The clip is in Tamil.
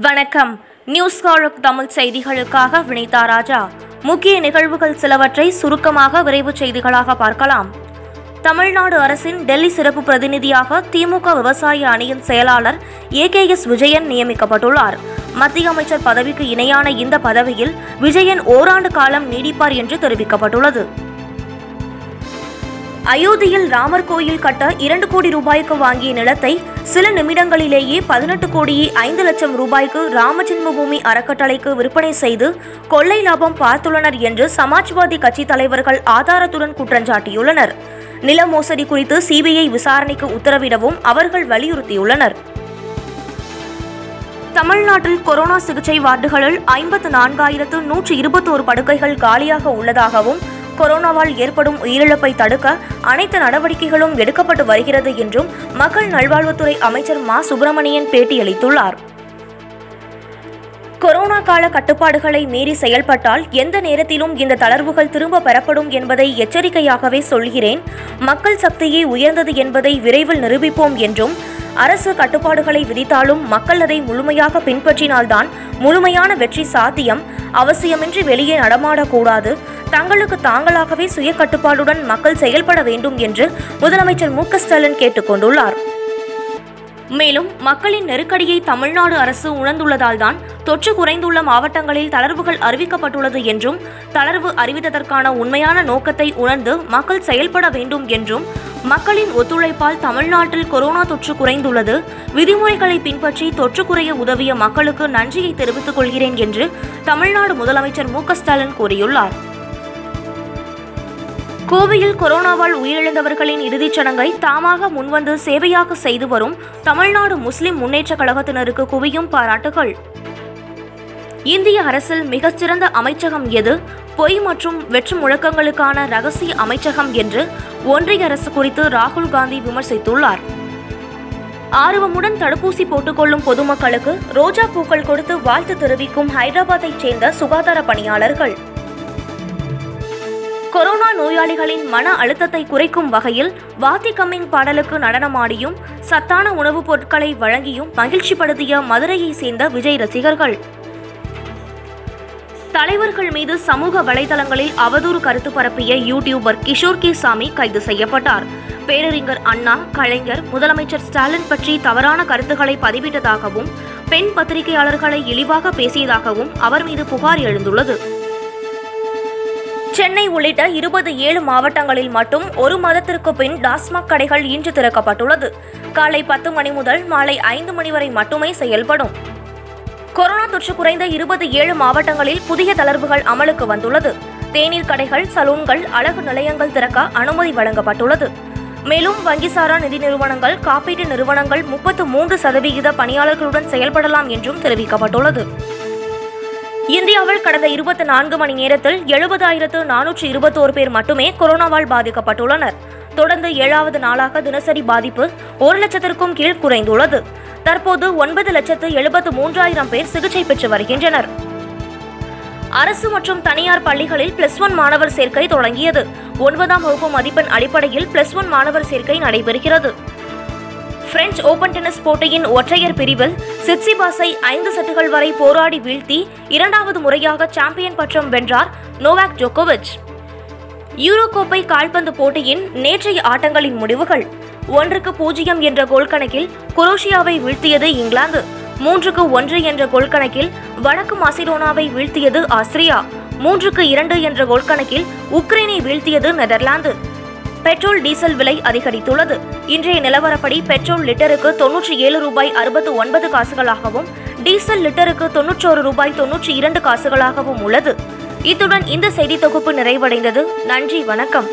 வணக்கம். நியூஸ் காலக் தமிழ் செய்திகளுக்காக வினிதா ராஜா. முக்கிய நிகழ்வுகள் சிலவற்றை சுருக்கமாக விரைவுச் செய்திகளாக பார்க்கலாம். தமிழ்நாடு அரசின் டெல்லி சிறப்பு பிரதிநிதியாக திமுக விவசாய அணியின் செயலாளர் ஏகேஎஸ் விஜயன் நியமிக்கப்பட்டுள்ளார். மத்திய அமைச்சர் பதவிக்கு இணையான இந்த பதவியில் விஜயன் ஓராண்டு காலம் நீடிப்பார் என்று தெரிவிக்கப்பட்டுள்ளது. அயோத்தியில் ராமர் கோயில் கட்ட இரண்டு கோடி ரூபாய்க்கு வாங்கிய நிலத்தை சில நிமிடங்களிலேயே பதினெட்டு கோடியே ஐந்து லட்சம் ரூபாய்க்கு ராமஜென்மபூமி அறக்கட்டளைக்கு விற்பனை செய்து கொள்ளை லாபம் பார்த்துள்ளனர் என்று சமாஜ்வாதி கட்சி தலைவர்கள் ஆதாரத்துடன் குற்றஞ்சாட்டியுள்ளனர் நில மோசடி குறித்து சிபிஐ விசாரணைக்கு உத்தரவிடவும் அவர்கள் வலியுறுத்தியுள்ளனர். தமிழ்நாட்டில் கொரோனா சிகிச்சை வார்டுகளில் ஐம்பத்து நான்காயிரத்து நூற்று இருபத்தோரு படுக்கைகள் காலியாக உள்ளதாகவும் கொரோனாவால் ஏற்படும் உயிரிழப்பை தடுக்க அனைத்து நடவடிக்கைகளும் எடுக்கப்பட்டு வருகிறது என்றும் மக்கள் நல்வாழ்வுத்துறை அமைச்சர் மா. சுப்பிரமணியன் பேட்டியளித்துள்ளார். கொரோனா கால கட்டுப்பாடுகளை மீறி செயல்பட்டால் எந்த நேரத்திலும் இந்த தளர்வுகள் திரும்ப பெறப்படும் என்பதை எச்சரிக்கையாகவே சொல்கிறேன். மக்கள் சக்தியே உயர்ந்தது என்பதை விரைவில் நிரூபிப்போம் என்றும் அரசு கட்டுப்பாடுகளை விதித்தாலும் மக்கள் அதை முழுமையாக பின்பற்றினால்தான் முழுமையான வெற்றி சாத்தியம். அவசியமின்றி வெளியே நடமாடக்கூடாது. தங்களுக்கு தாங்களாகவே சுய கட்டுப்பாடுடன் மக்கள் செயல்பட வேண்டும் என்று முதலமைச்சர் மு ஸ்டாலின் கேட்டுக்கொண்டுள்ளார். மேலும் மக்களின் நெருக்கடியை தமிழ்நாடு அரசு உணர்ந்துள்ளதால் தான் தொற்று குறைந்துள்ள மாவட்டங்களில் தளர்வுகள் அறிவிக்கப்பட்டுள்ளது என்றும் தளர்வு அறிவித்ததற்கான உண்மையான நோக்கத்தை உணர்ந்து மக்கள் செயல்பட வேண்டும் என்றும் மக்களின் ஒத்துழைப்பால் தமிழ்நாட்டில் கொரோனா தொற்று குறைந்துள்ளது. விதிமுறைகளை பின்பற்றி தொற்று குறைய உதவிய மக்களுக்கு நன்றியை தெரிவித்துக் கொள்கிறேன் என்று தமிழ்நாடு முதலமைச்சர் மு ஸ்டாலின் கூறியுள்ளார். கோவையில் கொரோனாவால் உயிரிழந்தவர்களின் இறுதிச் சடங்கை தாமாக முன்வந்து சேவையாக செய்து வரும் தமிழ்நாடு முஸ்லிம் முன்னேற்றக் கழகத்தினருக்கு குவியும் பாராட்டுகள். இந்திய அரசில் மிகச்சிறந்த அமைச்சகம் எது? பொய் மற்றும் வெற்று முழக்கங்களுக்கான ரகசிய அமைச்சகம் என்று ஒன்றிய அரசு குறித்து ராகுல் காந்தி விமர்சித்துள்ளார். ஆர்வமுடன் தடுப்பூசி போட்டுக்கொள்ளும் பொதுமக்களுக்கு ரோஜா பூக்கள் கொடுத்து வாழ்த்து தெரிவிக்கும் ஹைதராபாத்தைச் சேர்ந்த சுகாதார பணியாளர்கள். கொரோனா நோயாளிகளின் மன அழுத்தத்தை குறைக்கும் வகையில் வாத்தி கம்மிங் பாடலுக்கு நடனமாடியும் சத்தான உணவுப் பொருட்களை வழங்கியும் மகிழ்ச்சிப்படுத்திய மதுரையைச் சேர்ந்த விஜய் ரசிகர்கள். தலைவர்கள் மீது சமூக வலைதளங்களில் அவதூறு கருத்து பரப்பிய யூடியூபர் கிஷோர் கே சாமி கைது செய்யப்பட்டார். பேரறிஞர் அண்ணா கலைஞர் முதலமைச்சர் ஸ்டாலின் பற்றி தவறான கருத்துக்களை பதிவிட்டதாகவும் பெண் பத்திரிகையாளர்களை இழிவாக பேசியதாகவும் அவர் மீது புகார் எழுந்துள்ளது. சென்னை உள்ளிட்ட இருபது ஏழு மாவட்டங்களில் மட்டும் ஒரு மாதத்திற்கு பின் டாஸ்மாக் கடைகள் இன்று திறக்கப்பட்டுள்ளது. காலை பத்து மணி முதல் மாலை ஐந்து மணி வரை மட்டுமே செயல்படும். கொரோனா தொற்று குறைந்த இருபது ஏழு மாவட்டங்களில் புதிய தளர்வுகள் அமலுக்கு வந்துள்ளது. தேநீர் கடைகள் சலூன்கள் அழகு நிலையங்கள் திறக்க அனுமதி வழங்கப்பட்டுள்ளது. மேலும் வங்கிசாரா நிதி நிறுவனங்கள் காப்பீட்டு நிறுவனங்கள் முப்பத்து மூன்று சதவிகித பணியாளர்களுடன் செயல்படலாம் என்றும் தெரிவிக்கப்பட்டுள்ளது. இந்தியாவில் கடந்த இருபத்தி நான்கு மணி நேரத்தில் எழுபதாயிரத்து நானூற்று இருபத்தோரு பேர் மட்டுமே கொரோனாவால் பாதிக்கப்பட்டுள்ளனர். தொடர்ந்து ஏழாவது நாளாக தினசரி பாதிப்பு ஒரு லட்சத்திற்கும் கீழ் குறைந்துள்ளது. தற்போது ஒன்பது லட்சத்து எழுபத்து மூன்றாயிரம் பேர் சிகிச்சை பெற்று வருகின்றனர். அரசு மற்றும் தனியார் பள்ளிகளில் பிளஸ் ஒன் மாணவர் சேர்க்கை தொடங்கியது. ஒன்பதாம் வகுப்பு மதிப்பெண் அடிப்படையில் பிளஸ் ஒன் மாணவர் சேர்க்கை நடைபெறுகிறது. பிரெஞ்சு ஓபன் டென்னிஸ் போட்டியின் ஒற்றையர் பிரிவில் சிட்சிபாஸை ஐந்து செட்டுகள் வரை போராடி வீழ்த்தி இரண்டாவது முறையாக சாம்பியன் பட்டம் வென்றார் நோவாக் ஜோகோவிச் யூரோ கோப்பை கால்பந்து போட்டியின் நேற்றைய ஆட்டங்களின் முடிவுகள். ஒன்றுக்கு பூஜ்ஜியம் என்ற கோல் கணக்கில் குரோஷியாவை வீழ்த்தியது இங்கிலாந்து. மூன்றுக்கு ஒன்று என்ற கோல் கணக்கில் வடக்கு மாசிடோனாவை வீழ்த்தியது ஆஸ்திரியா. மூன்றுக்கு இரண்டு என்ற கோல் கணக்கில் உக்ரைனை வீழ்த்தியது நெதர்லாந்து. பெட்ரோல் டீசல் விலை அதிகரித்துள்ளது. இன்றைய நிலவரப்படி பெட்ரோல் லிட்டருக்கு தொன்னூற்றி ஏழு ரூபாய் அறுபத்து ஒன்பது காசுகளாகவும் டீசல் லிட்டருக்கு தொன்னூற்றோரு ரூபாய் தொன்னூற்றி இரண்டு காசுகளாகவும் உள்ளது. இத்துடன் இந்த செய்தி தொகுப்பு நிறைவடைந்தது. நன்றி வணக்கம்.